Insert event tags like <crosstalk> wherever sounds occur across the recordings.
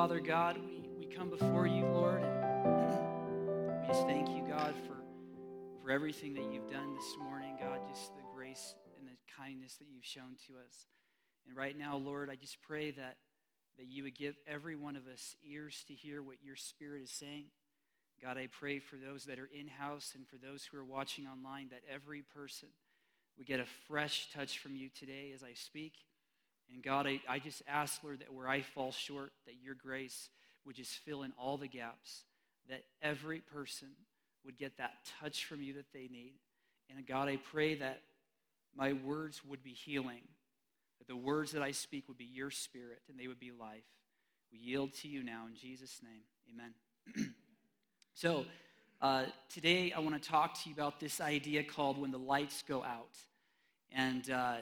Father God, we, we come before you, Lord, we just thank you, God, for, for everything that you've done this morning, God, just the grace and the kindness that you've shown to us. And right now, Lord, I just pray that, that you would give every one of us ears to hear what your Spirit is saying. God, I pray for those that are in house and for those who are watching online that every person would get a fresh touch from you today as I speak. And God, I, I just ask, Lord, that where I fall short, that your grace would just fill in all the gaps, that every person would get that touch from you that they need. And God, I pray that my words would be healing, that the words that I speak would be your spirit and they would be life. We yield to you now in Jesus' name. Amen. <clears throat> so, uh, today I want to talk to you about this idea called when the lights go out. And uh,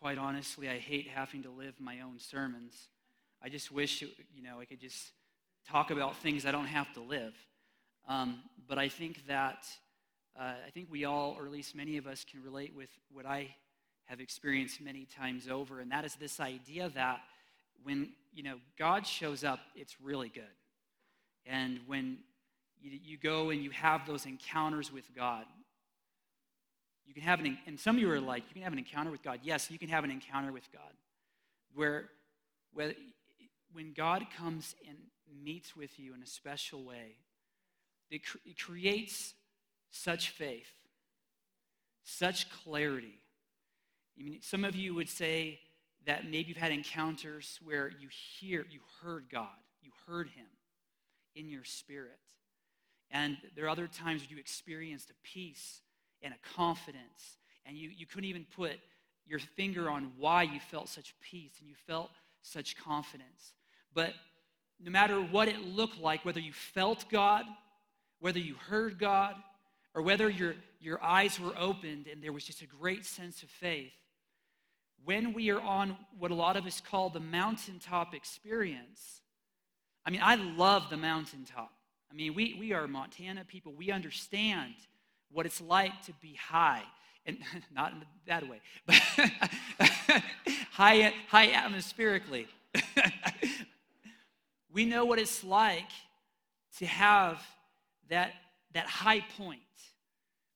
quite honestly, I hate having to live my own sermons. I just wish, you know, I could just talk about things I don't have to live. Um, but I think that, uh, I think we all, or at least many of us, can relate with what I have experienced many times over, and that is this idea that when, you know, God shows up, it's really good. And when you, you go and you have those encounters with God, you can have an, and some of you are like, you can have an encounter with God. Yes, you can have an encounter with God where, where when God comes and meets with you in a special way, it, cr- it creates such faith, such clarity. I mean, some of you would say that maybe you've had encounters where you hear, you heard God, you heard Him in your spirit. And there are other times where you experienced a peace and a confidence, and you, you couldn't even put your finger on why you felt such peace and you felt such confidence. But no matter what it looked like, whether you felt God, whether you heard God, or whether your, your eyes were opened and there was just a great sense of faith, when we are on what a lot of us call the mountaintop experience, I mean, I love the mountaintop. I mean, we, we are Montana people. We understand what it's like to be high. And <laughs> not in that way, but <laughs> high, high atmospherically. <laughs> we know what it's like to have that, that high point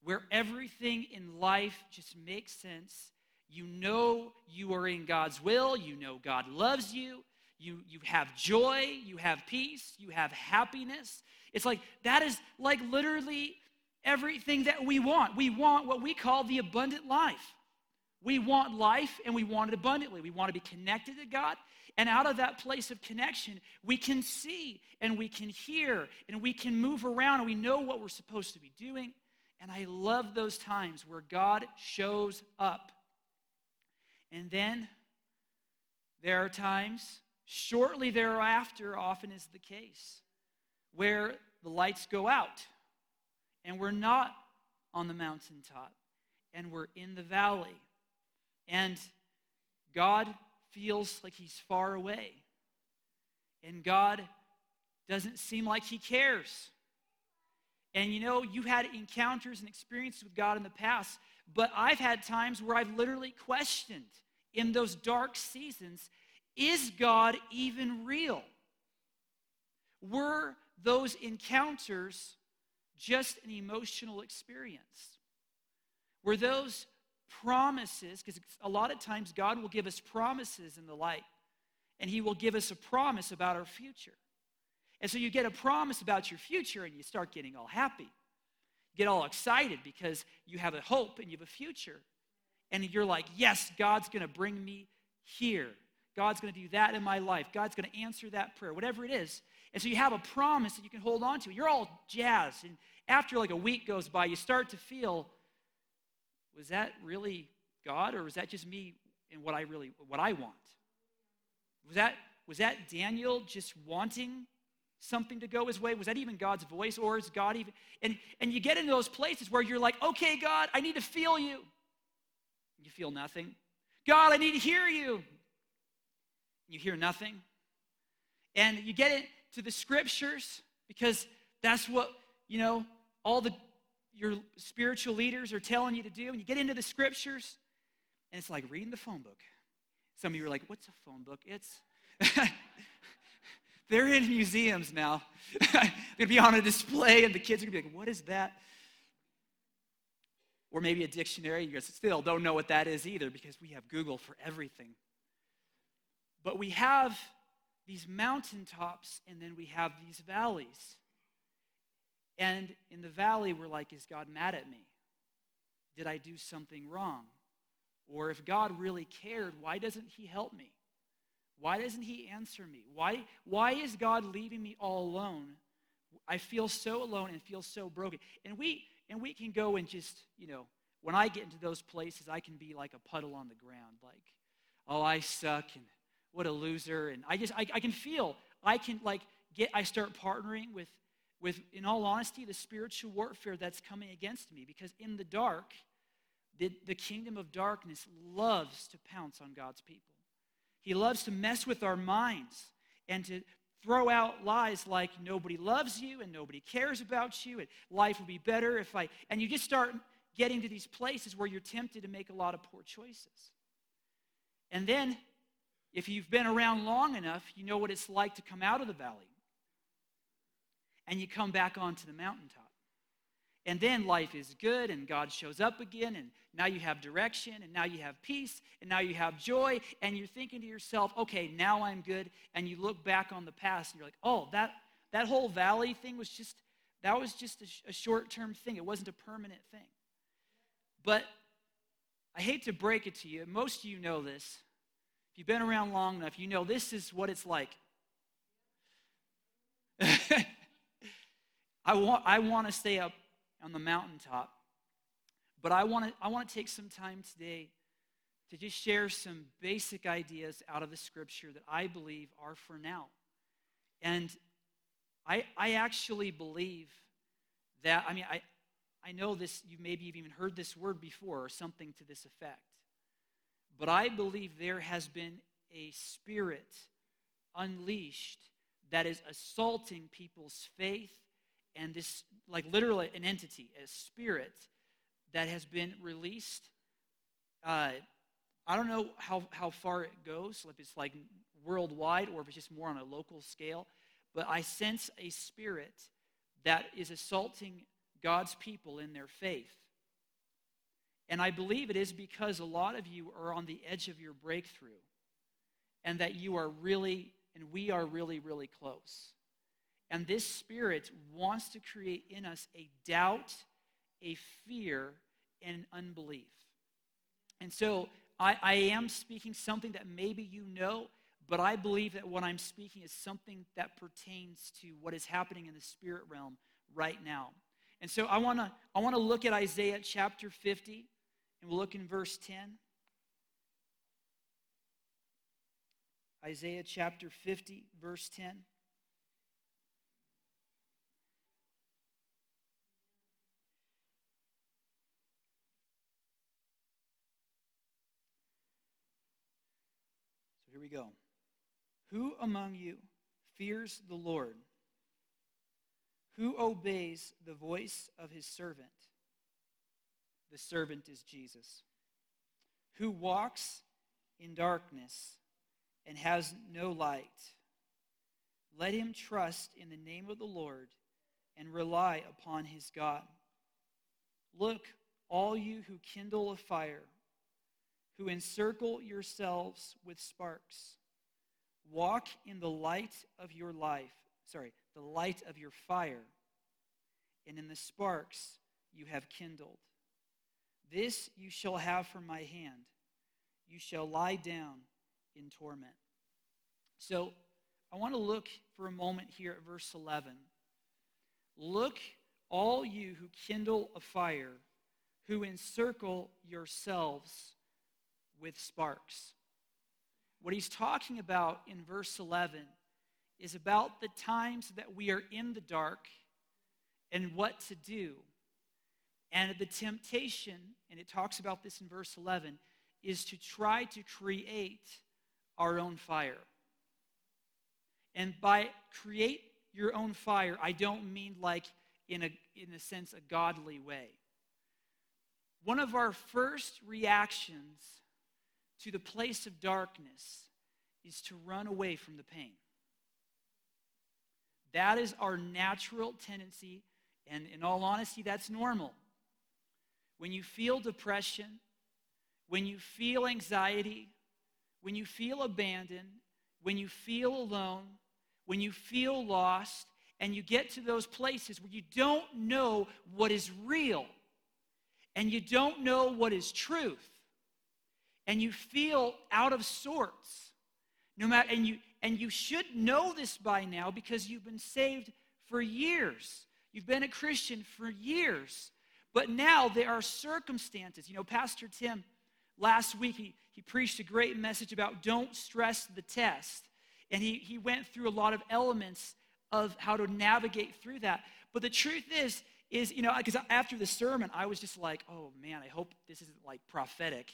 where everything in life just makes sense. You know you are in God's will, you know God loves you, you, you have joy, you have peace, you have happiness. It's like that is like literally everything that we want. We want what we call the abundant life. We want life and we want it abundantly. We want to be connected to God. And out of that place of connection, we can see and we can hear and we can move around and we know what we're supposed to be doing. And I love those times where God shows up. And then there are times, shortly thereafter, often is the case, where the lights go out and we're not on the mountaintop and we're in the valley. And God feels like he's far away. And God doesn't seem like he cares. And you know, you had encounters and experiences with God in the past, but I've had times where I've literally questioned in those dark seasons is God even real? Were those encounters just an emotional experience? Were those promises, because a lot of times God will give us promises in the light, and He will give us a promise about our future. And so you get a promise about your future, and you start getting all happy. You get all excited because you have a hope and you have a future. And you're like, yes, God's going to bring me here. God's going to do that in my life. God's going to answer that prayer, whatever it is. And so you have a promise that you can hold on to. You're all jazzed. And after like a week goes by, you start to feel, was that really God or was that just me and what I really what I want? Was that was that Daniel just wanting something to go his way? Was that even God's voice or is God even and and you get into those places where you're like, "Okay, God, I need to feel you." You feel nothing. God, I need to hear you. You hear nothing. And you get it to the scriptures because that's what, you know, all the your spiritual leaders are telling you to do. And you get into the scriptures, and it's like reading the phone book. Some of you are like, what's a phone book? It's <laughs> They're in museums now. <laughs> They're to be on a display, and the kids are to be like, what is that? Or maybe a dictionary. You guys still don't know what that is either because we have Google for everything. But we have these mountaintops, and then we have these valleys. And in the valley, we're like, is God mad at me? Did I do something wrong? Or if God really cared, why doesn't He help me? Why doesn't He answer me? Why, why is God leaving me all alone? I feel so alone and feel so broken. And we, and we can go and just, you know, when I get into those places, I can be like a puddle on the ground, like, oh, I suck and what a loser. And I just, I, I can feel, I can like get, I start partnering with, with, in all honesty, the spiritual warfare that's coming against me because in the dark, the, the kingdom of darkness loves to pounce on God's people. He loves to mess with our minds and to throw out lies like nobody loves you and nobody cares about you and life will be better if I. And you just start getting to these places where you're tempted to make a lot of poor choices. And then, if you've been around long enough, you know what it's like to come out of the valley and you come back onto the mountaintop. And then life is good, and God shows up again, and now you have direction, and now you have peace, and now you have joy, and you're thinking to yourself, okay, now I'm good. And you look back on the past, and you're like, oh, that, that whole valley thing was just, that was just a, a short term thing. It wasn't a permanent thing. But I hate to break it to you, most of you know this. If you've been around long enough, you know this is what it's like. <laughs> I want, I want to stay up on the mountaintop. But I want to I want to take some time today to just share some basic ideas out of the scripture that I believe are for now. And I, I actually believe that, I mean, I, I know this, you maybe have even heard this word before or something to this effect. But I believe there has been a spirit unleashed that is assaulting people's faith and this, like literally an entity, a spirit that has been released. Uh, I don't know how, how far it goes, if it's like worldwide or if it's just more on a local scale, but I sense a spirit that is assaulting God's people in their faith. And I believe it is because a lot of you are on the edge of your breakthrough and that you are really, and we are really, really close. And this spirit wants to create in us a doubt, a fear, and unbelief. And so I, I am speaking something that maybe you know, but I believe that what I'm speaking is something that pertains to what is happening in the spirit realm right now. And so I want to I want to look at Isaiah chapter 50 and we'll look in verse 10. Isaiah chapter 50 verse 10. So here we go. Who among you fears the Lord? Who obeys the voice of his servant? The servant is Jesus. Who walks in darkness and has no light? Let him trust in the name of the Lord and rely upon his God. Look, all you who kindle a fire, who encircle yourselves with sparks. Walk in the light of your life, sorry, the light of your fire, and in the sparks you have kindled. This you shall have from my hand. You shall lie down in torment. So I want to look for a moment here at verse 11. Look, all you who kindle a fire, who encircle yourselves with sparks. What he's talking about in verse 11 is about the times that we are in the dark and what to do. And the temptation, and it talks about this in verse 11, is to try to create our own fire. And by create your own fire, I don't mean like in a, in a sense a godly way. One of our first reactions to the place of darkness is to run away from the pain. That is our natural tendency. And in all honesty, that's normal. When you feel depression, when you feel anxiety, when you feel abandoned, when you feel alone, when you feel lost, and you get to those places where you don't know what is real and you don't know what is truth and you feel out of sorts no matter and you and you should know this by now because you've been saved for years. You've been a christian for years but now there are circumstances you know pastor tim last week he, he preached a great message about don't stress the test and he, he went through a lot of elements of how to navigate through that but the truth is is you know because after the sermon i was just like oh man i hope this isn't like prophetic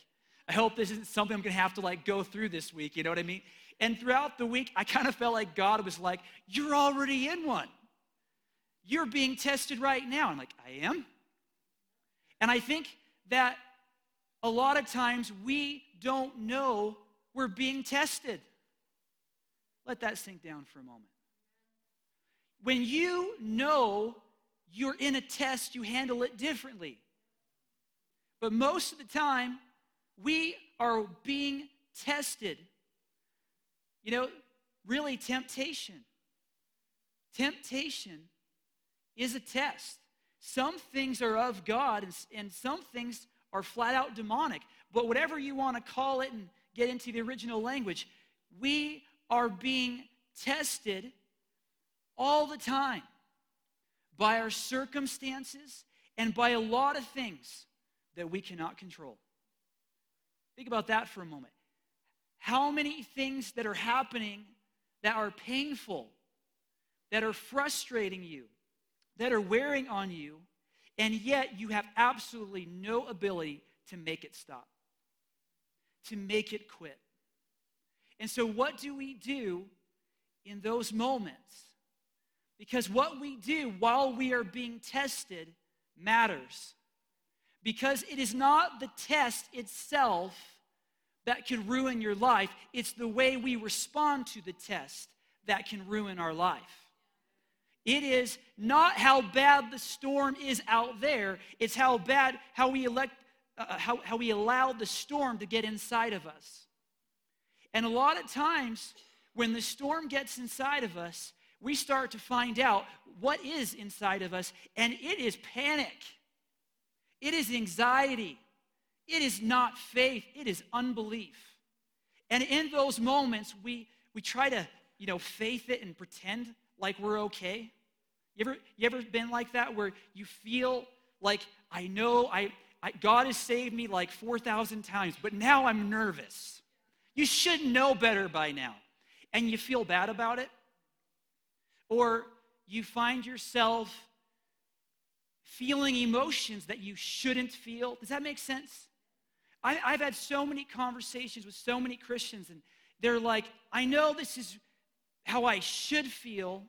I hope this isn't something I'm to have to like go through this week. You know what I mean? And throughout the week, I kind of felt like God was like, You're already in one. You're being tested right now. I'm like, I am. And I think that a lot of times we don't know we're being tested. Let that sink down for a moment. When you know you're in a test, you handle it differently. But most of the time, we are being tested. You know, really, temptation. Temptation is a test. Some things are of God, and, and some things are flat out demonic. But whatever you want to call it and get into the original language, we are being tested all the time by our circumstances and by a lot of things that we cannot control. Think about that for a moment. How many things that are happening that are painful, that are frustrating you, that are wearing on you, and yet you have absolutely no ability to make it stop, to make it quit. And so, what do we do in those moments? Because what we do while we are being tested matters. Because it is not the test itself that can ruin your life, it's the way we respond to the test that can ruin our life. It is not how bad the storm is out there, it's how bad, how we elect, uh, uh how, how we allow the storm to get inside of us. And a lot of times, when the storm gets inside of us, we start to find out what is inside of us, and it is panic. It is anxiety. It is not faith, it is unbelief. And in those moments, we, we try to, you know, faith it and pretend like we're okay. You ever, you ever been like that where you feel like, I know I, I God has saved me like 4,000 times, but now I'm nervous. You should know better by now. And you feel bad about it? Or you find yourself feeling emotions that you shouldn't feel. Does that make sense? I, I've had so many conversations with so many Christians, and they're like, I know this is how I should feel.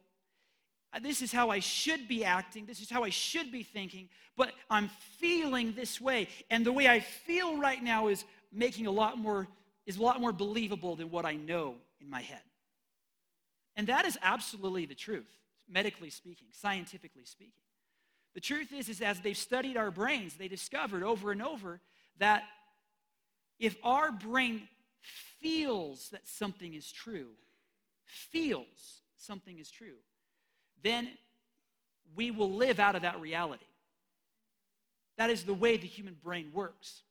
Uh, this is how I should be acting. This is how I should be thinking. But I'm feeling this way. And the way I feel right now is making a lot more, is a lot more believable than what I know in my head. And that is absolutely the truth, medically speaking, scientifically speaking. The truth is, is as they've studied our brains, they discovered over and over that if our brain feels that something is true, feels something is true, then we will live out of that reality. That is the way the human brain works.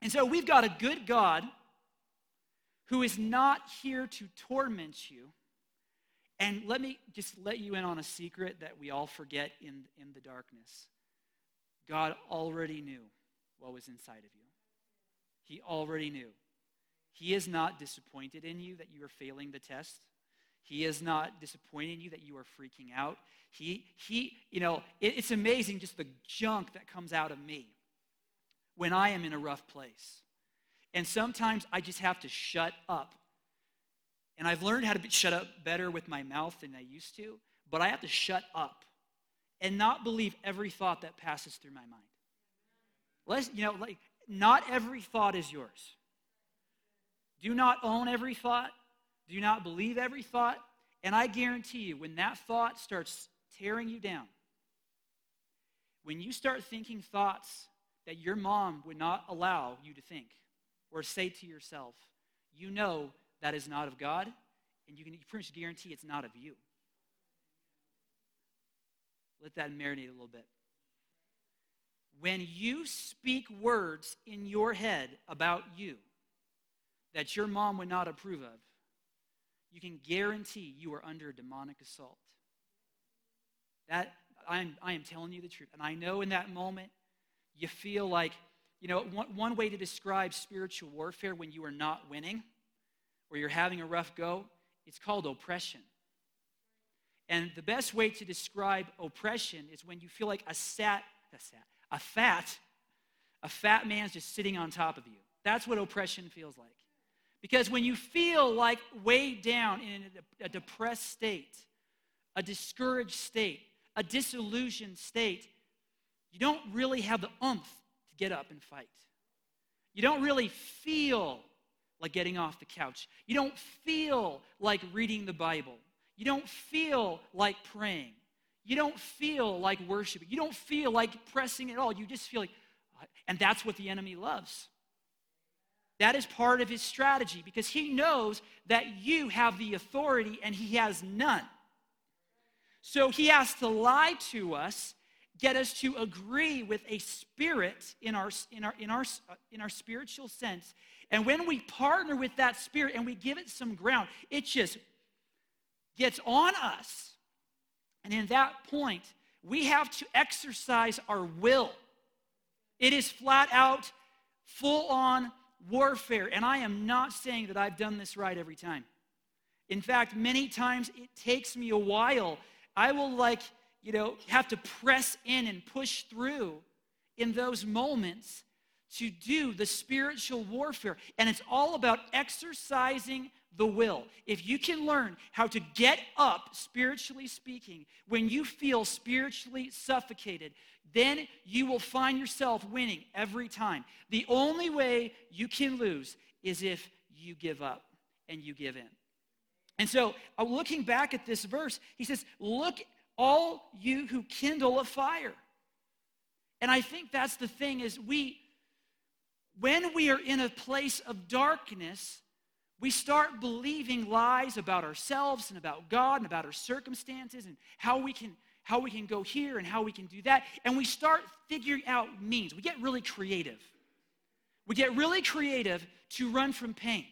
And so we've got a good God who is not here to torment you. And let me just let you in on a secret that we all forget in, in the darkness. God already knew what was inside of you. He already knew. He is not disappointed in you that you are failing the test. He is not disappointed in you that you are freaking out. He, he you know, it, it's amazing just the junk that comes out of me when I am in a rough place. And sometimes I just have to shut up. And I've learned how to shut up better with my mouth than I used to, but I have to shut up and not believe every thought that passes through my mind. Let's, you know, like not every thought is yours. Do not own every thought. Do not believe every thought. And I guarantee you, when that thought starts tearing you down, when you start thinking thoughts that your mom would not allow you to think or say to yourself, you know that is not of God, and you can pretty much guarantee it's not of you. Let that marinate a little bit. When you speak words in your head about you that your mom would not approve of, you can guarantee you are under demonic assault. That I'm, I am telling you the truth. And I know in that moment you feel like, you know, one, one way to describe spiritual warfare when you are not winning or you're having a rough go, it's called oppression. And the best way to describe oppression is when you feel like a sat, a sat, a fat, a fat man's just sitting on top of you. That's what oppression feels like. Because when you feel like weighed down in a, depressed state, a discouraged state, a disillusioned state, you don't really have the umph to get up and fight. You don't really feel like getting off the couch. You don't feel like reading the Bible. You don't feel like praying. You don't feel like worshiping. You don't feel like pressing at all. You just feel like, and that's what the enemy loves. That is part of his strategy because he knows that you have the authority and he has none. So he has to lie to us, get us to agree with a spirit in our, in our, in our, in our spiritual sense. And when we partner with that spirit and we give it some ground, it just gets on us. And in that point, we have to exercise our will. It is flat out, full on warfare. And I am not saying that I've done this right every time. In fact, many times it takes me a while. I will, like, you know, have to press in and push through in those moments to do the spiritual warfare. And it's all about exercising the will. If you can learn how to get up, spiritually speaking, when you feel spiritually suffocated, then you will find yourself winning every time. The only way you can lose is if you give up and you give in. And so, uh, looking back at this verse, he says, Look, all you who kindle a fire. And I think that's the thing is we, when we are in a place of darkness, we start believing lies about ourselves and about God and about our circumstances and how we can how we can go here and how we can do that. And we start figuring out means. We get really creative. We get really creative to run from pain.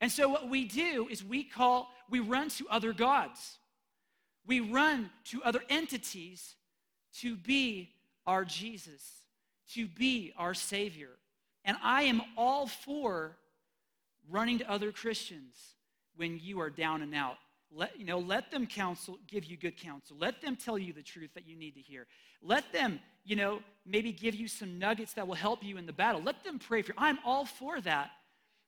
And so what we do is we call, we run to other gods. We run to other entities to be our Jesus, to be our Savior. And I am all for running to other Christians when you are down and out let, you know, let them counsel, give you good counsel. Let them tell you the truth that you need to hear. Let them, you know, maybe give you some nuggets that will help you in the battle. Let them pray for you. I'm all for that.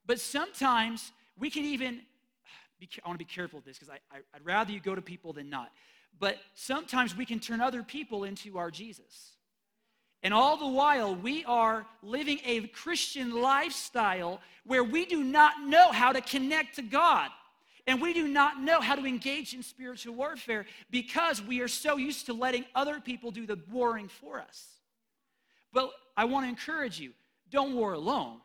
But sometimes we can even, <sighs> be, I want to be careful with this because I, I, I'd rather you go to people than not. But sometimes we can turn other people into our Jesus. And all the while, we are living a Christian lifestyle where we do not know how to connect to God. And we do not know how to engage in spiritual warfare because we are so used to letting other people do the warring for us. But I want to encourage you don't war alone.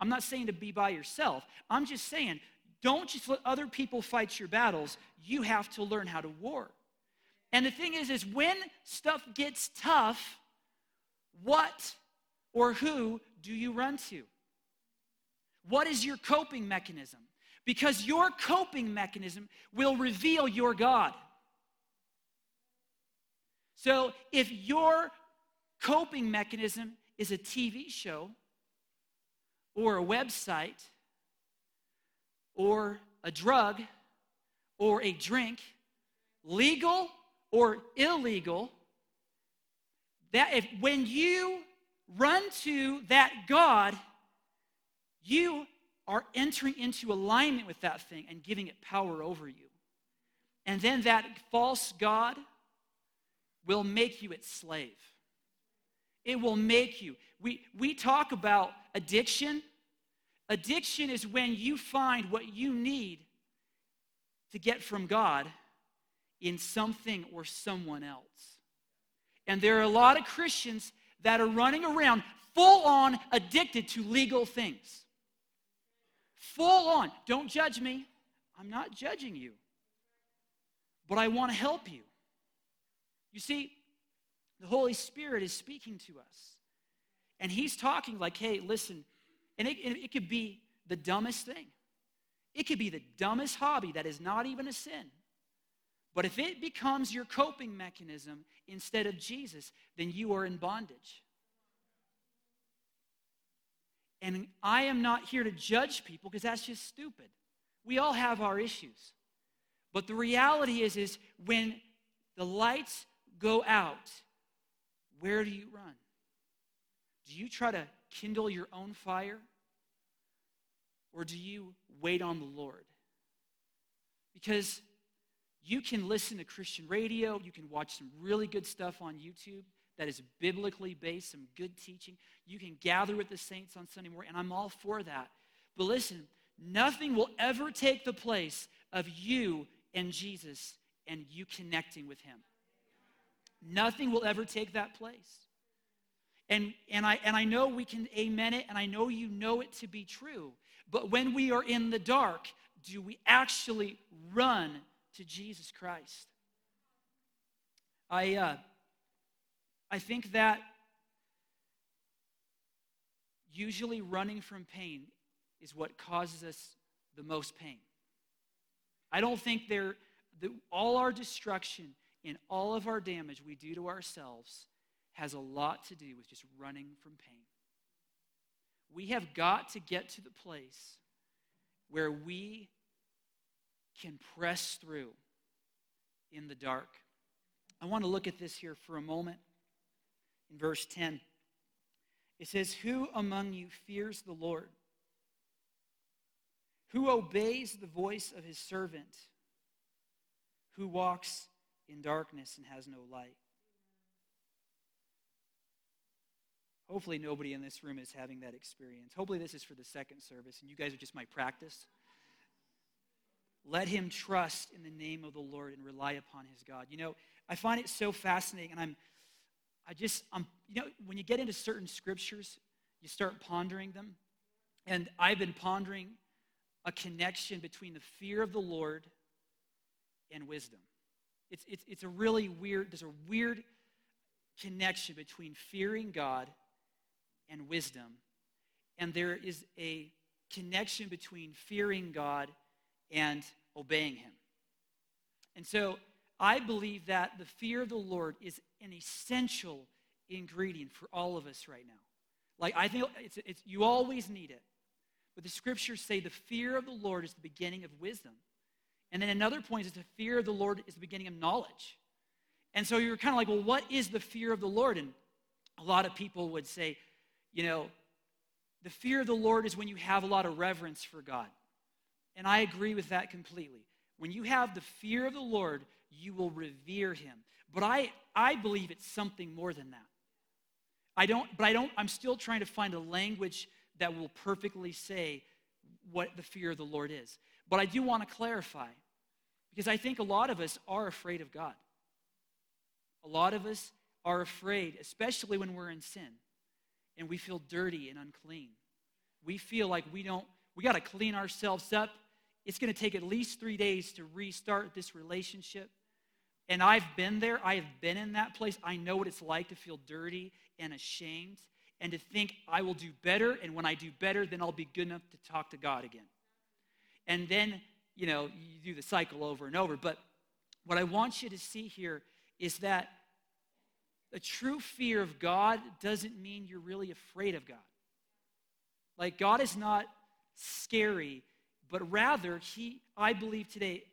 I'm not saying to be by yourself. I'm just saying don't just let other people fight your battles. You have to learn how to war. And the thing is, is when stuff gets tough, what or who do you run to? What is your coping mechanism? because your coping mechanism will reveal your God. So if your coping mechanism is a TV show or a website or a drug or a drink, legal or illegal, that if when you run to that God, you are entering into alignment with that thing and giving it power over you. And then that false God will make you its slave. It will make you. We, we talk about addiction. Addiction is when you find what you need to get from God in something or someone else. And there are a lot of Christians that are running around full on addicted to legal things. Full on. Don't judge me. I'm not judging you. But I want to help you. You see, the Holy Spirit is speaking to us. And He's talking like, hey, listen, and it, it could be the dumbest thing. It could be the dumbest hobby that is not even a sin. But if it becomes your coping mechanism instead of Jesus, then you are in bondage. And I am not here to judge people because that's just stupid. We all have our issues. But the reality is is when the lights go out, where do you run? Do you try to kindle your own fire? Or do you wait on the Lord? Because you can listen to Christian radio, you can watch some really good stuff on YouTube that is biblically based, some good teaching. You can gather with the saints on Sunday morning, and I'm all for that. But listen, nothing will ever take the place of you and Jesus and you connecting with Him. Nothing will ever take that place. And, and, I, and I know we can amen it, and I know you know it to be true. But when we are in the dark, do we actually run to Jesus Christ? I, uh, I think that usually running from pain is what causes us the most pain. I don't think there, the, all our destruction and all of our damage we do to ourselves has a lot to do with just running from pain. We have got to get to the place where we can press through in the dark. I want to look at this here for a moment in verse 10. It says, Who among you fears the Lord? Who obeys the voice of his servant? Who walks in darkness and has no light? Hopefully, nobody in this room is having that experience. Hopefully, this is for the second service, and you guys are just my practice. Let him trust in the name of the Lord and rely upon his God. You know, I find it so fascinating, and I'm I just, I'm, you know, when you get into certain scriptures, you start pondering them. And I've been pondering a connection between the fear of the Lord and wisdom. It's, it's, it's a really weird, there's a weird connection between fearing God and wisdom. And there is a connection between fearing God and obeying Him. And so I believe that the fear of the Lord is an essential ingredient for all of us right now. Like, I think it's, it's, you always need it. But the scriptures say the fear of the Lord is the beginning of wisdom. And then another point is the fear of the Lord is the beginning of knowledge. And so you're kind of like, well, what is the fear of the Lord? And a lot of people would say, you know, the fear of the Lord is when you have a lot of reverence for God. And I agree with that completely. When you have the fear of the Lord, you will revere him. But I, I believe it's something more than that. I don't, but I don't, I'm still trying to find a language that will perfectly say what the fear of the Lord is. But I do want to clarify because I think a lot of us are afraid of God. A lot of us are afraid, especially when we're in sin and we feel dirty and unclean. We feel like we don't, we got to clean ourselves up. It's going to take at least three days to restart this relationship. And I've been there. I have been in that place. I know what it's like to feel dirty and ashamed and to think I will do better. And when I do better, then I'll be good enough to talk to God again. And then, you know, you do the cycle over and over. But what I want you to see here is that a true fear of God doesn't mean you're really afraid of God. Like, God is not scary, but rather, He, I believe today,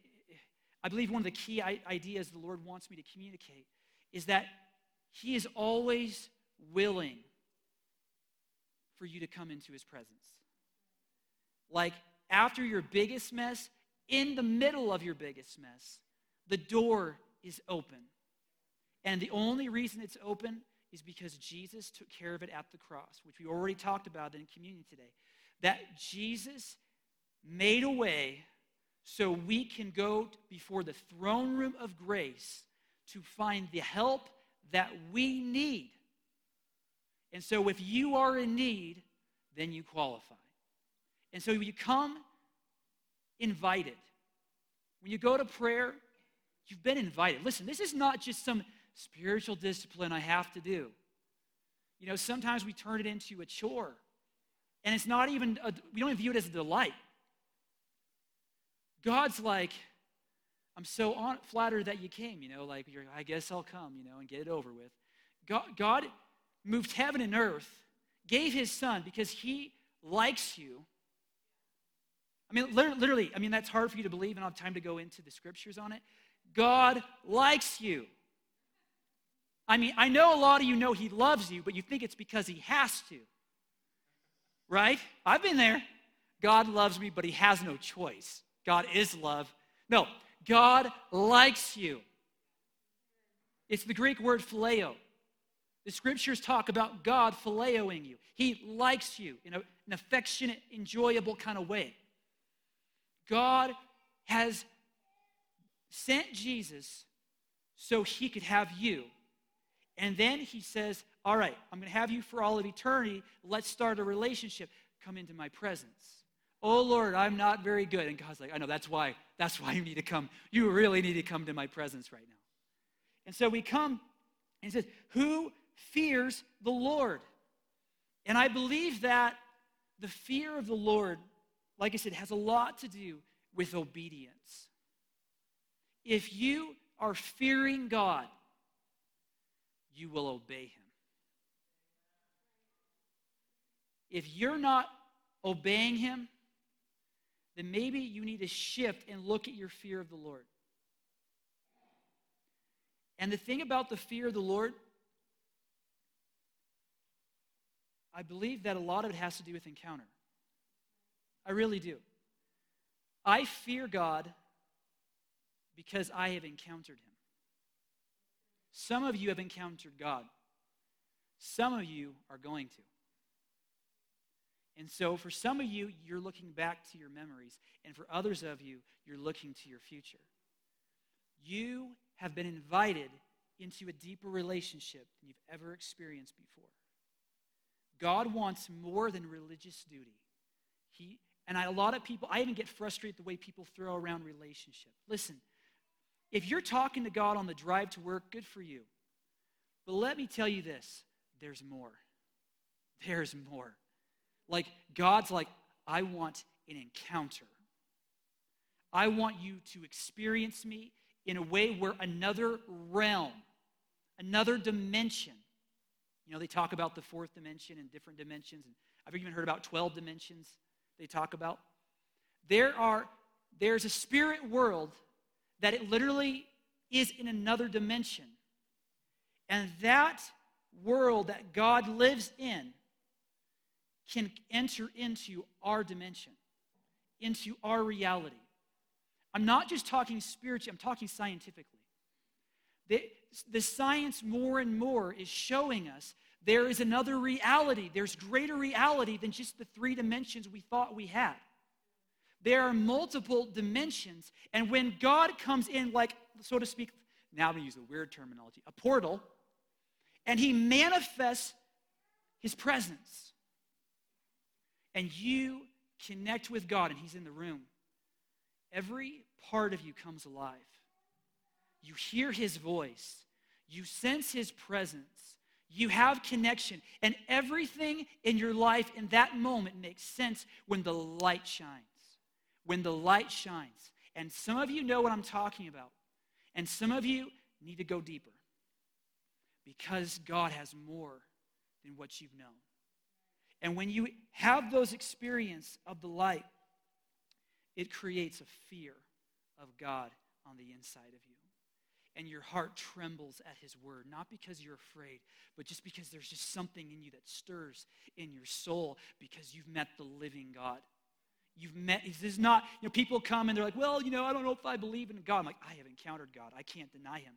I believe one of the key ideas the Lord wants me to communicate is that He is always willing for you to come into His presence. Like after your biggest mess, in the middle of your biggest mess, the door is open. And the only reason it's open is because Jesus took care of it at the cross, which we already talked about in communion today. That Jesus made a way so we can go before the throne room of grace to find the help that we need. And so, if you are in need, then you qualify. And so, you come invited. When you go to prayer, you've been invited. Listen, this is not just some spiritual discipline I have to do. You know, sometimes we turn it into a chore. And it's not even, a, we don't even view it as a delight. God's like, I'm so on, flattered that you came, you know, like, I guess I'll come, you know, and get it over with. God, God moved heaven and earth, gave his son because he likes you. I mean, literally, I mean, that's hard for you to believe, and I don't have time to go into the scriptures on it. God likes you. I mean, I know a lot of you know he loves you, but you think it's because he has to. Right? I've been there. God loves me, but he has no choice. God is love. No, God likes you. It's the Greek word phileo. The scriptures talk about God phileoing you. He likes you in a, an affectionate, enjoyable kind of way. God has sent Jesus so he could have you. And then he says, All right, I'm going to have you for all of eternity. Let's start a relationship. Come into my presence. Oh Lord, I'm not very good. And God's like, I know that's why, that's why you need to come. You really need to come to my presence right now. And so we come and he says, Who fears the Lord? And I believe that the fear of the Lord, like I said, has a lot to do with obedience. If you are fearing God, you will obey him. If you're not obeying him, then maybe you need to shift and look at your fear of the Lord. And the thing about the fear of the Lord, I believe that a lot of it has to do with encounter. I really do. I fear God because I have encountered him. Some of you have encountered God, some of you are going to. And so, for some of you, you're looking back to your memories, and for others of you, you're looking to your future. You have been invited into a deeper relationship than you've ever experienced before. God wants more than religious duty. He, and I, a lot of people, I even get frustrated the way people throw around relationship. Listen, if you're talking to God on the drive to work, good for you. But let me tell you this there's more. There's more. Like, God's like, I want an encounter. I want you to experience me in a way where another realm, another dimension, you know, they talk about the fourth dimension and different dimensions. And I've even heard about 12 dimensions they talk about. There are, there's a spirit world that it literally is in another dimension. And that world that God lives in can enter into our dimension, into our reality. I'm not just talking spiritually, I'm talking scientifically. The, the science more and more is showing us there is another reality. There's greater reality than just the three dimensions we thought we had. There are multiple dimensions. And when God comes in, like, so to speak, now I'm going to use a weird terminology, a portal, and he manifests his presence and you connect with God and He's in the room, every part of you comes alive. You hear His voice, you sense His presence, you have connection, and everything in your life in that moment makes sense when the light shines. When the light shines. And some of you know what I'm talking about, and some of you need to go deeper because God has more than what you've known. And when you have those experience of the light, it creates a fear of God on the inside of you. And your heart trembles at his word, not because you're afraid, but just because there's just something in you that stirs in your soul because you've met the living God. You've met, this is not, you know, people come and they're like, well, you know, I don't know if I believe in God. I'm like, I have encountered God. I can't deny him.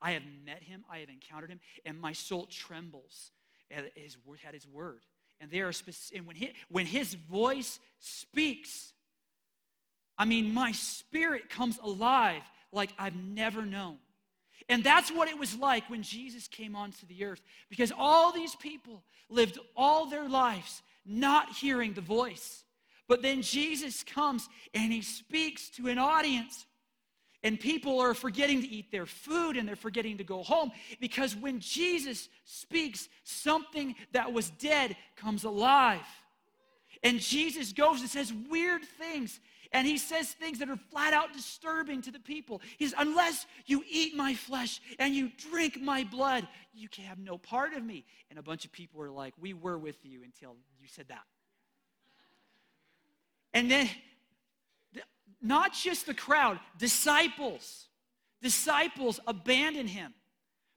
I have met him. I have encountered him. And my soul trembles at his, at his word. And they are specific, and when, he, when his voice speaks, I mean, my spirit comes alive like I've never known. And that's what it was like when Jesus came onto the earth because all these people lived all their lives not hearing the voice. But then Jesus comes and he speaks to an audience. And people are forgetting to eat their food and they're forgetting to go home because when Jesus speaks, something that was dead comes alive. And Jesus goes and says weird things and he says things that are flat out disturbing to the people. He says, Unless you eat my flesh and you drink my blood, you can have no part of me. And a bunch of people were like, We were with you until you said that. And then, not just the crowd, disciples. Disciples abandoned him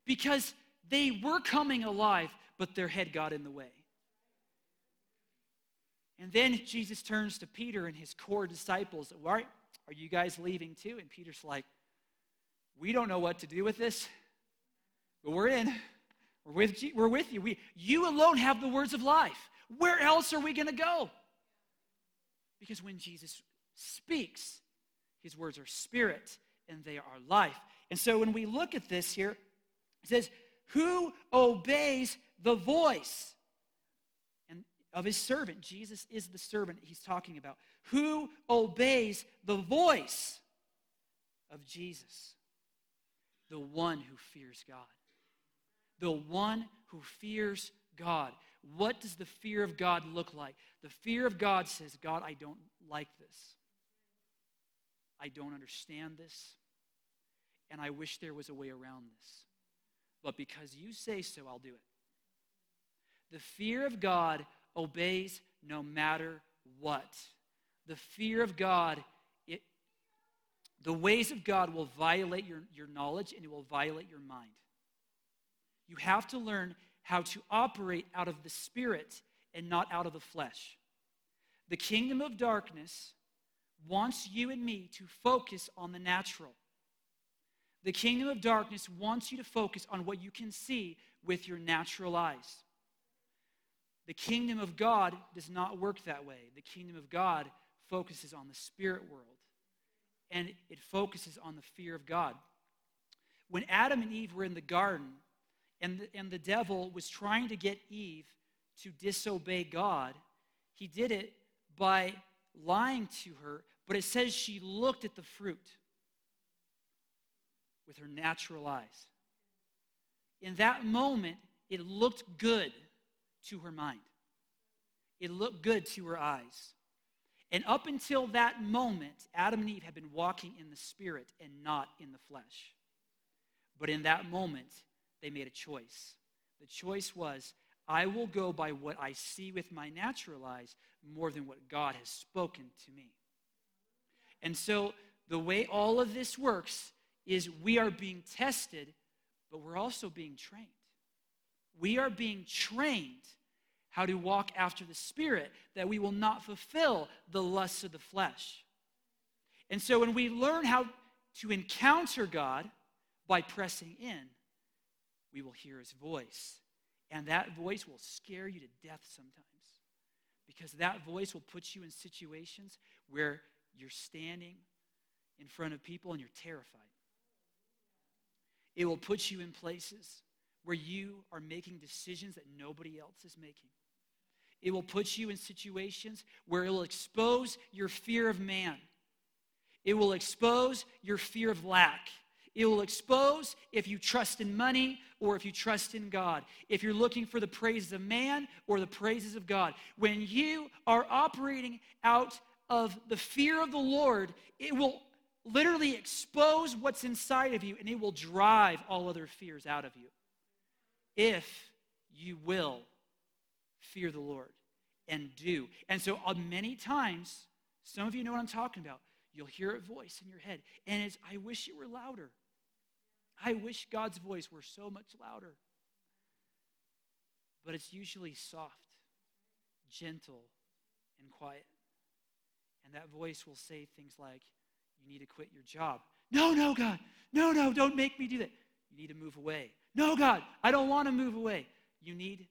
because they were coming alive, but their head got in the way. And then Jesus turns to Peter and his core disciples. All right, are you guys leaving too? And Peter's like, We don't know what to do with this, but we're in. We're with, we're with you. We, you alone have the words of life. Where else are we going to go? Because when Jesus speaks, his words are spirit and they are life. And so when we look at this here, it says, Who obeys the voice? And of his servant. Jesus is the servant he's talking about. Who obeys the voice of Jesus? The one who fears God. The one who fears God. What does the fear of God look like? The fear of God says, God, I don't like this. I don't understand this. And I wish there was a way around this. But because you say so, I'll do it. The fear of God obeys no matter what. The fear of God, it, the ways of God will violate your, your knowledge and it will violate your mind. You have to learn how to operate out of the spirit and not out of the flesh. The kingdom of darkness wants you and me to focus on the natural. The kingdom of darkness wants you to focus on what you can see with your natural eyes. The kingdom of God does not work that way. The kingdom of God focuses on the spirit world and it focuses on the fear of God. When Adam and Eve were in the garden and the, and the devil was trying to get Eve to disobey God, he did it by lying to her, but it says she looked at the fruit with her natural eyes. In that moment, it looked good to her mind. It looked good to her eyes. And up until that moment, Adam and Eve had been walking in the spirit and not in the flesh. But in that moment, they made a choice. The choice was I will go by what I see with my natural eyes more than what God has spoken to me. And so, the way all of this works is we are being tested, but we're also being trained. We are being trained how to walk after the Spirit, that we will not fulfill the lusts of the flesh. And so when we learn how to encounter God by pressing in, we will hear his voice. And that voice will scare you to death sometimes. Because that voice will put you in situations where you're standing in front of people and you're terrified. It will put you in places where you are making decisions that nobody else is making. It will put you in situations where it will expose your fear of man. It will expose your fear of lack. It will expose if you trust in money or if you trust in God. If you're looking for the praises of man or the praises of God. When you are operating out of the fear of the Lord, it will literally expose what's inside of you and it will drive all other fears out of you if you will fear the Lord and do. And so, uh, many times, some of you know what I'm talking about. You'll hear a voice in your head, and it's, I wish it were louder. I wish God's voice were so much louder. But it's usually soft, gentle, and quiet. And that voice will say things like, You need to quit your job. No, no, God. No, no, don't make me do that. You need to move away. No, God, I don't want to move away. You need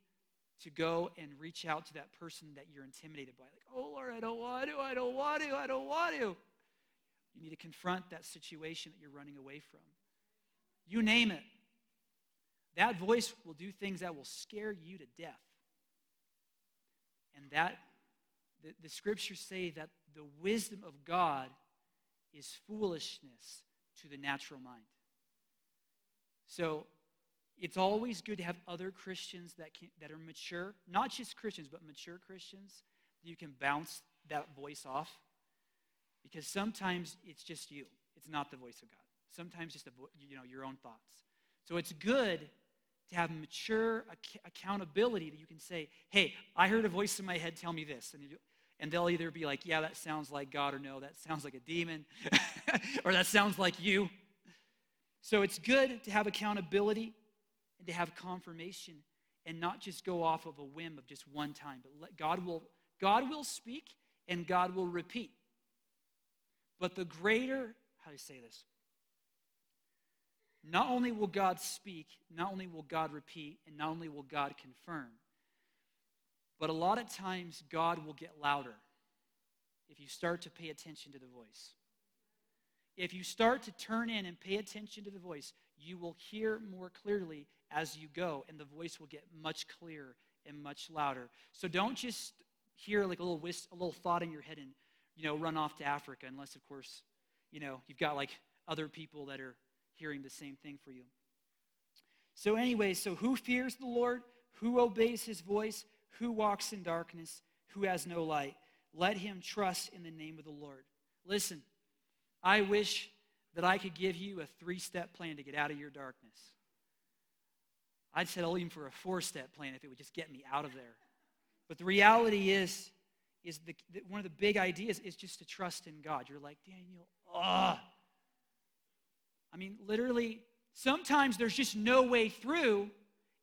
to go and reach out to that person that you're intimidated by. Like, oh, Lord, I don't want to, I don't want to, I don't want to. You need to confront that situation that you're running away from. You name it. That voice will do things that will scare you to death. And that, the, the scriptures say that the wisdom of God is foolishness to the natural mind. So it's always good to have other Christians that, can, that are mature, not just Christians, but mature Christians you can bounce that voice off. Because sometimes it's just you, it's not the voice of God. Sometimes just you know, your own thoughts. So it's good to have mature ac- accountability that you can say, hey, I heard a voice in my head tell me this. And, you, and they'll either be like, yeah, that sounds like God, or no, that sounds like a demon, <laughs> or that sounds like you. So it's good to have accountability and to have confirmation and not just go off of a whim of just one time, but let, God will God will speak and God will repeat. But the greater, how do you say this? Not only will God speak, not only will God repeat, and not only will God confirm, but a lot of times God will get louder if you start to pay attention to the voice. If you start to turn in and pay attention to the voice, you will hear more clearly as you go, and the voice will get much clearer and much louder. So don't just hear like a little whist, a little thought in your head and you know run off to Africa, unless of course you know you've got like other people that are hearing the same thing for you. So anyway, so who fears the Lord? Who obeys His voice? Who walks in darkness? Who has no light? Let him trust in the name of the Lord. Listen, I wish that I could give you a three step plan to get out of your darkness. I'd settle even for a four step plan if it would just get me out of there. But the reality is, is the, one of the big ideas is just to trust in God. You're like, Daniel, ah. I mean, literally, sometimes there's just no way through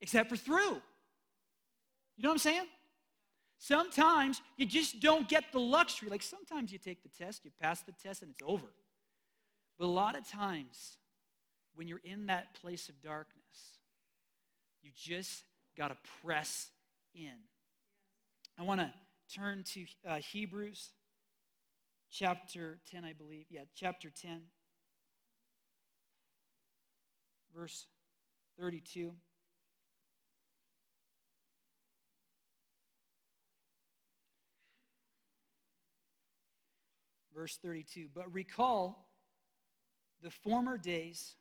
except for through. You know what I'm saying? Sometimes you just don't get the luxury. Like sometimes you take the test, you pass the test, and it's over. But a lot of times, when you're in that place of darkness, you just got to press in. I want to turn to uh, Hebrews chapter 10, I believe. Yeah, chapter 10, verse 32. Verse 32. But recall the former days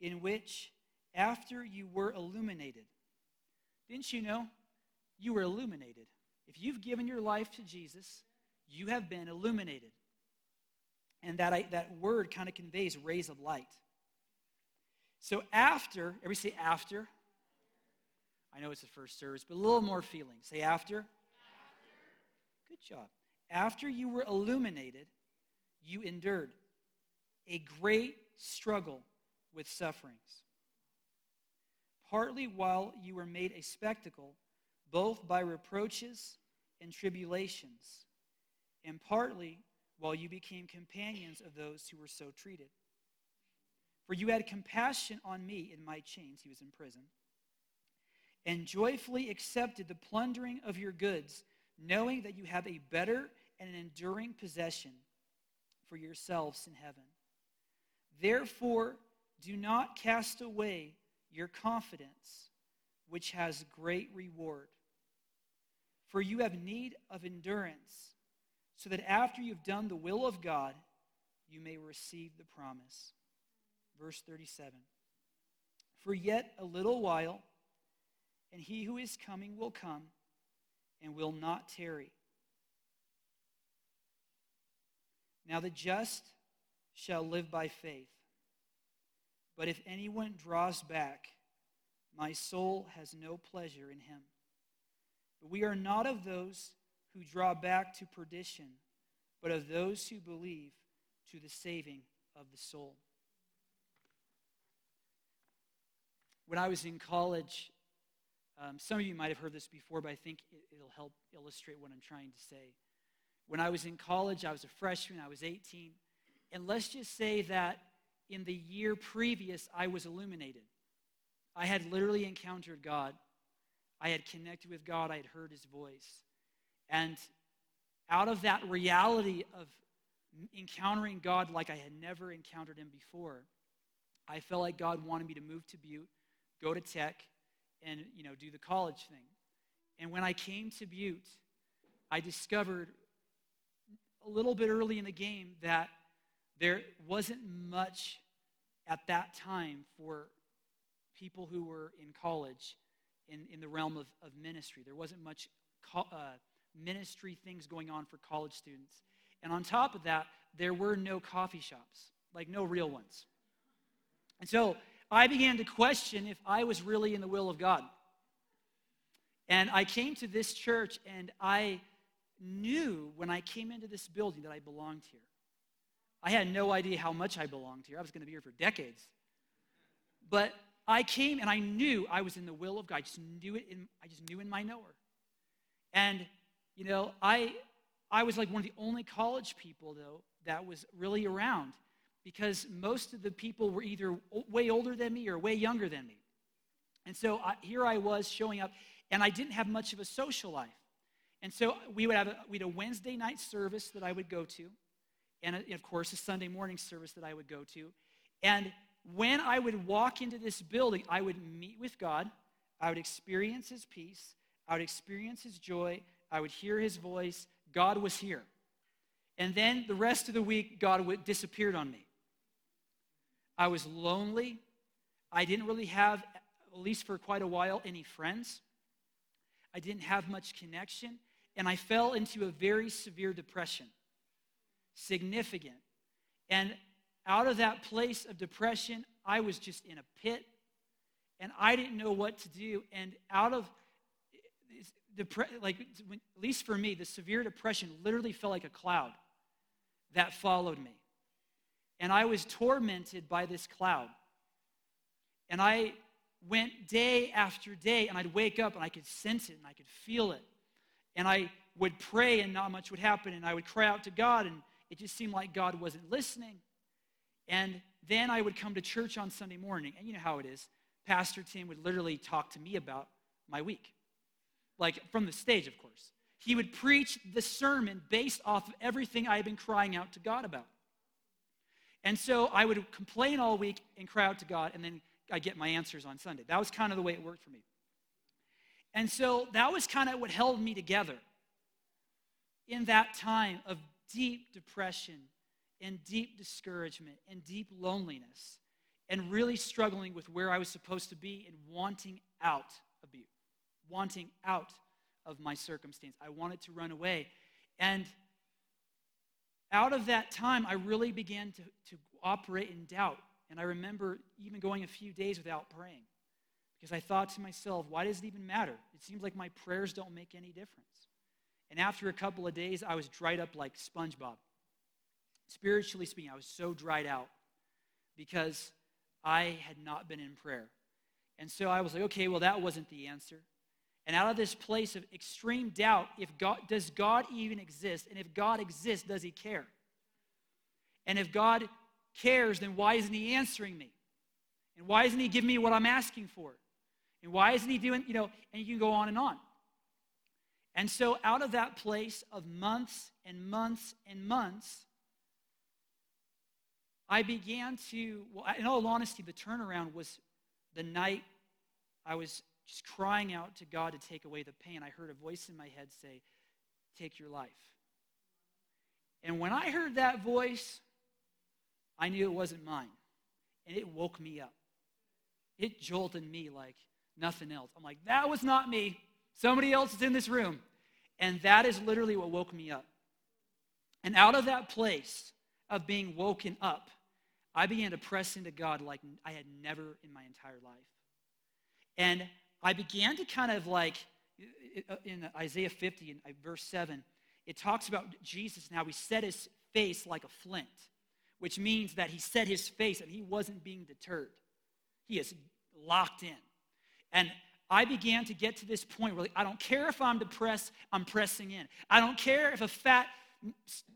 in which, after you were illuminated, didn't you know you were illuminated? If you've given your life to Jesus, you have been illuminated. And that, I, that word kind of conveys rays of light. So after, everybody say after. I know it's the first service, but a little more feeling. Say after. after. Good job. After you were illuminated, you endured a great struggle with sufferings. Partly while you were made a spectacle, both by reproaches and tribulations, and partly while you became companions of those who were so treated. For you had compassion on me in my chains, he was in prison, and joyfully accepted the plundering of your goods, knowing that you have a better and an enduring possession for yourselves in heaven. Therefore, do not cast away your confidence, which has great reward. For you have need of endurance, so that after you've done the will of God, you may receive the promise. Verse 37 For yet a little while, and he who is coming will come and will not tarry. Now the just shall live by faith. But if anyone draws back, my soul has no pleasure in him. But we are not of those who draw back to perdition, but of those who believe to the saving of the soul. When I was in college, um, some of you might have heard this before, but I think it, it'll help illustrate what I'm trying to say. When I was in college, I was a freshman, I was 18. And let's just say that in the year previous, I was illuminated. I had literally encountered God. I had connected with God. I had heard his voice. And out of that reality of encountering God like I had never encountered him before. I felt like God wanted me to move to Butte, go to tech, and you know, do the college thing. And when I came to Butte, I discovered a little bit early in the game that there wasn't much at that time for people who were in college in, in the realm of, of ministry. There wasn't much co- uh, ministry things going on for college students. And on top of that, there were no coffee shops, like no real ones. And so I began to question if I was really in the will of God. And I came to this church and I knew when I came into this building that I belonged here. I had no idea how much I belonged here. I was going to be here for decades. But I came and I knew I was in the will of God. I just knew it in, I just knew in my knower. And, you know, I, I was like one of the only college people, though, that was really around because most of the people were either way older than me or way younger than me. And so I, here I was showing up, and I didn't have much of a social life. And so we would have a, we had a Wednesday night service that I would go to, and, a, of course a Sunday morning service that I would go to. And when I would walk into this building, I would meet with God, I would experience His peace, I would experience His joy, I would hear His voice. God was here. And then the rest of the week, God disappeared on me. I was lonely. I didn't really have, at least for quite a while, any friends. I didn't have much connection. And I fell into a very severe depression. Significant. And out of that place of depression, I was just in a pit and I didn't know what to do. And out of depre- like at least for me, the severe depression literally felt like a cloud that followed me. And I was tormented by this cloud. And I went day after day, and I'd wake up and I could sense it and I could feel it. And I would pray, and not much would happen. And I would cry out to God, and it just seemed like God wasn't listening. And then I would come to church on Sunday morning, and you know how it is. Pastor Tim would literally talk to me about my week, like from the stage, of course. He would preach the sermon based off of everything I had been crying out to God about. And so I would complain all week and cry out to God, and then I get my answers on Sunday. That was kind of the way it worked for me. And so that was kind of what held me together in that time of deep depression and deep discouragement and deep loneliness and really struggling with where I was supposed to be and wanting out of you, wanting out of my circumstance. I wanted to run away. And out of that time, I really began to, to operate in doubt. And I remember even going a few days without praying because I thought to myself, why does it even matter? It seems like my prayers don't make any difference. And after a couple of days, I was dried up like SpongeBob. Spiritually speaking, I was so dried out because I had not been in prayer. And so I was like, okay, well, that wasn't the answer. And out of this place of extreme doubt, if God does God even exist? And if God exists, does he care? And if God cares, then why isn't he answering me? And why isn't he giving me what I'm asking for? And why isn't he doing, you know, and you can go on and on. And so out of that place of months and months and months, I began to, well, in all honesty, the turnaround was the night I was just crying out to God to take away the pain. I heard a voice in my head say, Take your life. And when I heard that voice, I knew it wasn't mine. And it woke me up. It jolted me like nothing else. I'm like, that was not me. Somebody else is in this room. And that is literally what woke me up. And out of that place of being woken up, I began to press into God like I had never in my entire life. And I began to kind of like, in Isaiah 50, in uh, verse 7, it talks about Jesus and how he set his face like a flint, which means that he set his face and he wasn't being deterred. He is locked in. And I began to get to this point where like, I don't care if I'm depressed, I'm pressing in. I don't care if a fat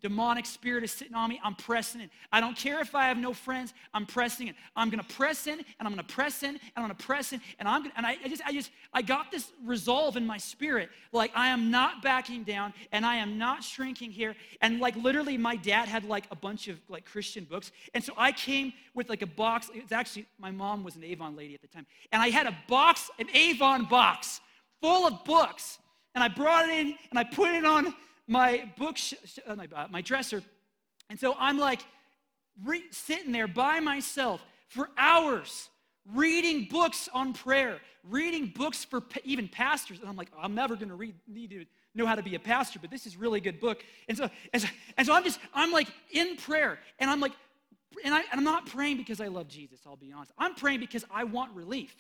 demonic spirit is sitting on me, I'm pressing in. I don't care if I have no friends, I'm pressing in. I'm gonna press in and I'm gonna press in and I'm gonna press in. And I'm gonna, and I, I just I just I got this resolve in my spirit. Like I am not backing down and I am not shrinking here. And like literally my dad had like a bunch of like Christian books. And so I came with like a box. It's actually my mom was an Avon lady at the time. And I had a box, an Avon box full of books. And I brought it in and I put it on my book, uh, my, uh, my dresser. And so I'm like re- sitting there by myself for hours reading books on prayer, reading books for even pastors. And I'm like, I'm never going to read, need to know how to be a pastor, but this is really good book. And so, and so, and so I'm just, I'm like in prayer, and I'm like, and, I, and I'm not praying because I love Jesus, I'll be honest. I'm praying because I want relief.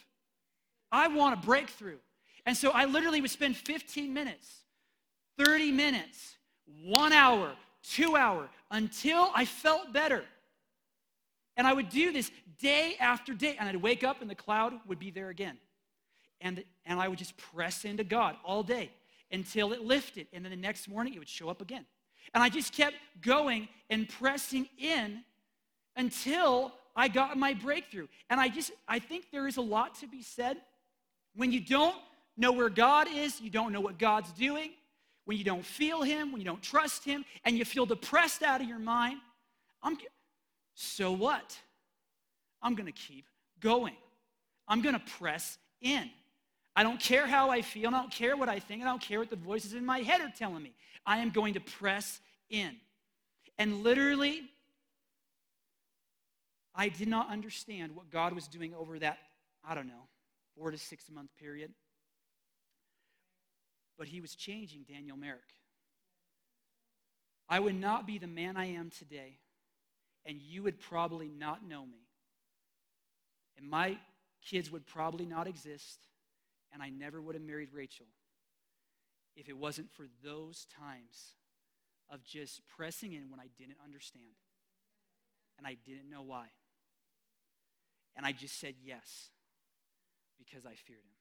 I want a breakthrough. And so I literally would spend 15 minutes 30 minutes, one hour, two hour, until I felt better. And I would do this day after day. And I'd wake up and the cloud would be there again. And, and I would just press into God all day until it lifted. And then the next morning it would show up again. And I just kept going and pressing in until I got my breakthrough. And I just, I think there is a lot to be said. When you don't know where God is, you don't know what God's doing, when you don't feel Him, when you don't trust Him, and you feel depressed out of your mind, I'm, so what? I'm going to keep going. I'm going to press in. I don't care how I feel, I don't care what I think, I don't care what the voices in my head are telling me. I am going to press in. And literally, I did not understand what God was doing over that, I don't know, four to six month period but he was changing Daniel Merrick. I would not be the man I am today, and you would probably not know me. And my kids would probably not exist, and I never would have married Rachel if it wasn't for those times of just pressing in when I didn't understand and I didn't know why. And I just said yes because I feared him.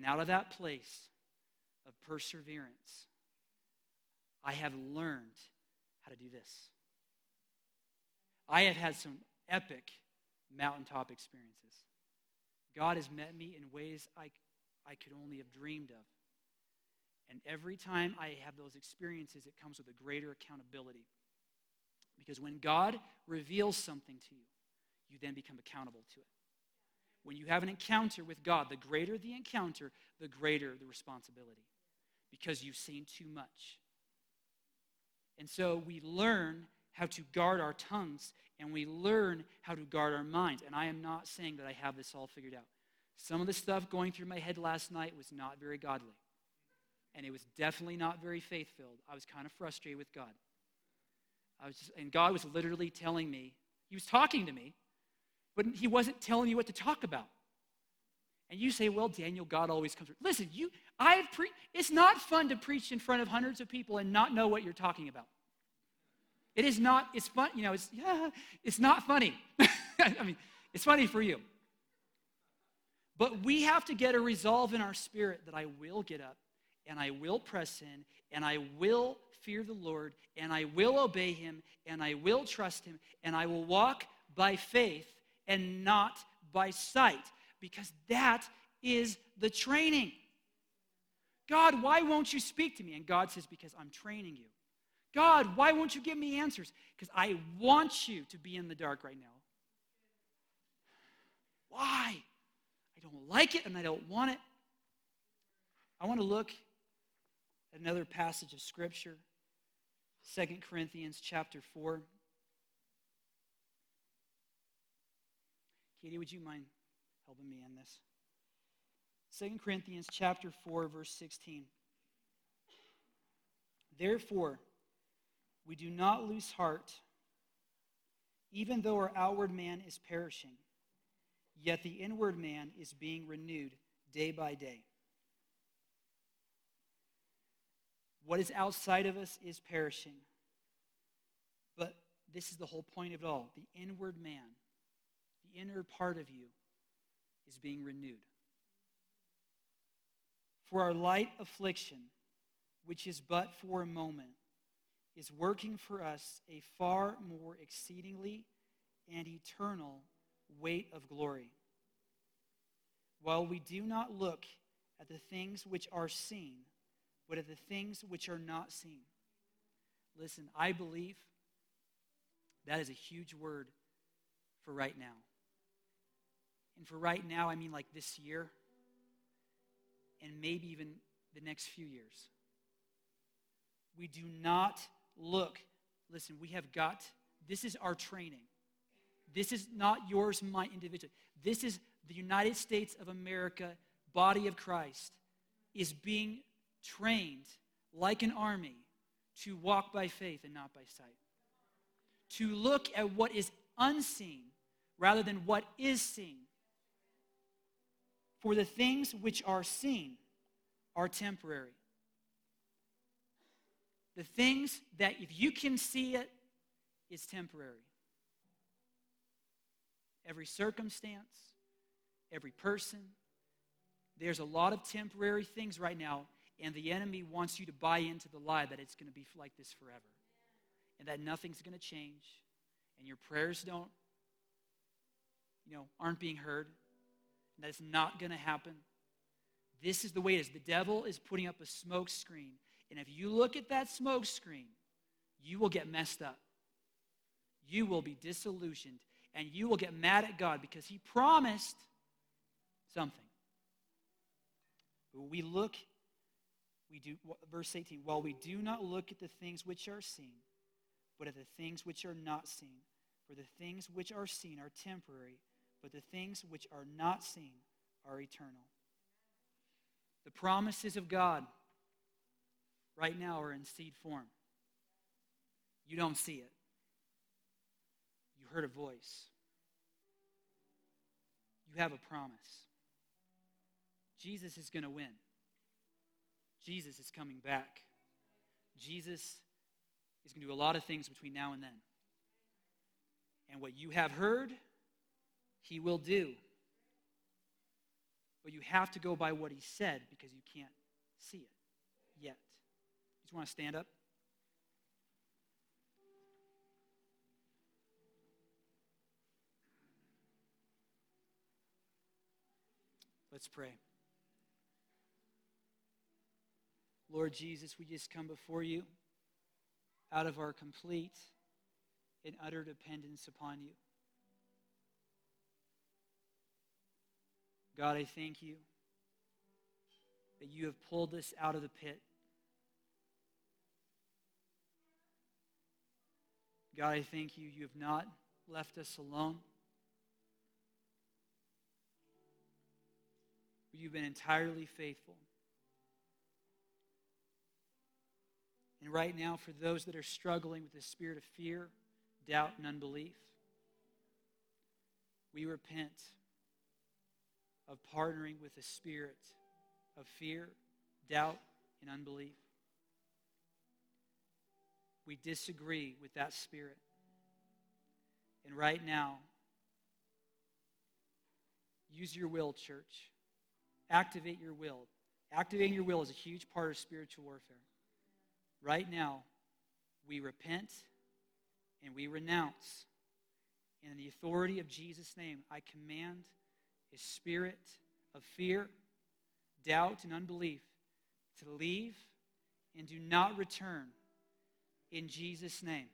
And out of that place of perseverance, I have learned how to do this. I have had some epic mountaintop experiences. God has met me in ways I, I could only have dreamed of. And every time I have those experiences, it comes with a greater accountability. Because when God reveals something to you, you then become accountable to it. When you have an encounter with God, the greater the encounter, the greater the responsibility because you've seen too much. And so we learn how to guard our tongues and we learn how to guard our minds. And I am not saying that I have this all figured out. Some of the stuff going through my head last night was not very godly. And it was definitely not very faith filled. I was kind of frustrated with God. I was just, and God was literally telling me, He was talking to me, but He wasn't telling you what to talk about. And you say, well, Daniel, God always comes. Listen, you, I've pre- it's not fun to preach in front of hundreds of people and not know what you're talking about. It is not, it's fun, you know, it's, yeah, <laughs> it's not funny. <laughs> I mean, it's funny for you. But we have to get a resolve in our spirit that I will get up and I will press in and I will fear the Lord and I will obey him and I will trust him and I will walk by faith and not by sight because that is the training. God, why won't you speak to me? And God says, Because I'm training you. God, why won't you give me answers? Because I want you to be in the dark right now. Why? I don't like it and I don't want it. I want to look at another passage of Scripture, Second Corinthians chapter 4. Katie, would you mind helping me in this. 2 Corinthians chapter 4 verse 16. Therefore, we do not lose heart, even though our outward man is perishing, yet the inward man is being renewed day by day. What is outside of us is perishing. But this is the whole point of it all. The inward man, the inner part of you, is being renewed. For our light affliction, which is but for a moment, is working for us a far more exceedingly and eternal weight of glory. While we do not look at the things which are seen, but at the things which are not seen. Listen, I believe that is a huge word for right now. And for right now, I mean like this year and maybe even the next few years. We do not look, listen, we have got, this is our training. This is not yours, my individual. This is the United States of America, body of Christ, is being trained like an army to walk by faith and not by sight. To look at what is unseen rather than what is seen. For the things which are seen are temporary. The things that, if you can see it, is temporary. Every circumstance, every person, there's a lot of temporary things right now, and the enemy wants you to buy into the lie that it's going to be like this forever and that nothing's going to change and your prayers don't, you know, aren't being heard and that not going to happen. This is the way it is. The devil is putting up a smoke screen. And if you look at that smoke screen, you will get messed up. You will be disillusioned. And you will get mad at God because He promised something. But we look, we do, verse 18, while we do not look at the things which are seen, but at the things which are not seen. For the things which are seen are temporary, but the things which are not seen are eternal. The promises of God right now are in seed form. You don't see it. You heard a voice. You have a promise. Jesus is going to win. Jesus is coming back. Jesus is going to do a lot of things between now and then. And what you have heard, he will do. But you have to go by what he said because you can't see it yet. You just want to stand up? Let's pray. Lord Jesus, we just come before you out of our complete and utter dependence upon you. God, I thank you that you have pulled us out of the pit. God, I thank you, you have not left us alone. You've been entirely faithful. And right now, for those that are struggling with the spirit of fear, doubt, and unbelief, we repent of partnering with the spirit of fear, doubt, and unbelief. We disagree with that spirit. And right now, use your will, church. Activate your will. Activating your will is a huge part of spiritual warfare. Right now, we repent and we renounce. In the authority of Jesus' name, I command a spirit of fear, doubt, and unbelief to leave and do not return in Jesus' name.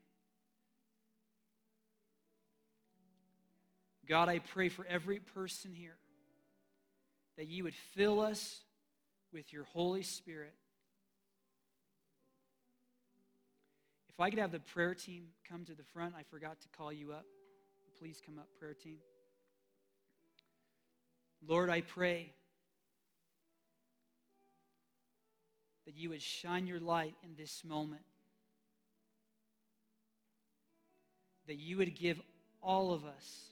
God, I pray for every person here that you would fill us with your Holy Spirit If I could have the prayer team come to the front, I forgot to call you up. Please come up, prayer team. Lord, I pray that you would shine your light in this moment, that you would give all of us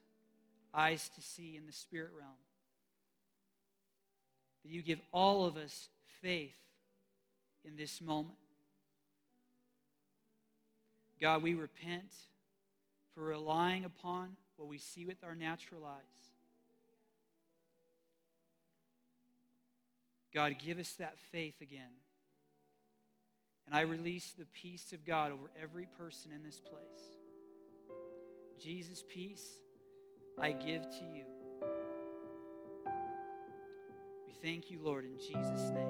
eyes to see in the spirit realm, that you give all of us faith in this moment. God, we repent for relying upon what we see with our natural eyes. God, give us that faith again. And I release the peace of God over every person in this place. Jesus' peace I give to you. We thank you, Lord, in Jesus' name.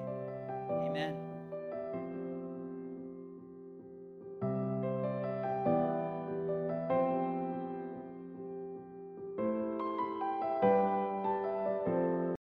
Amen.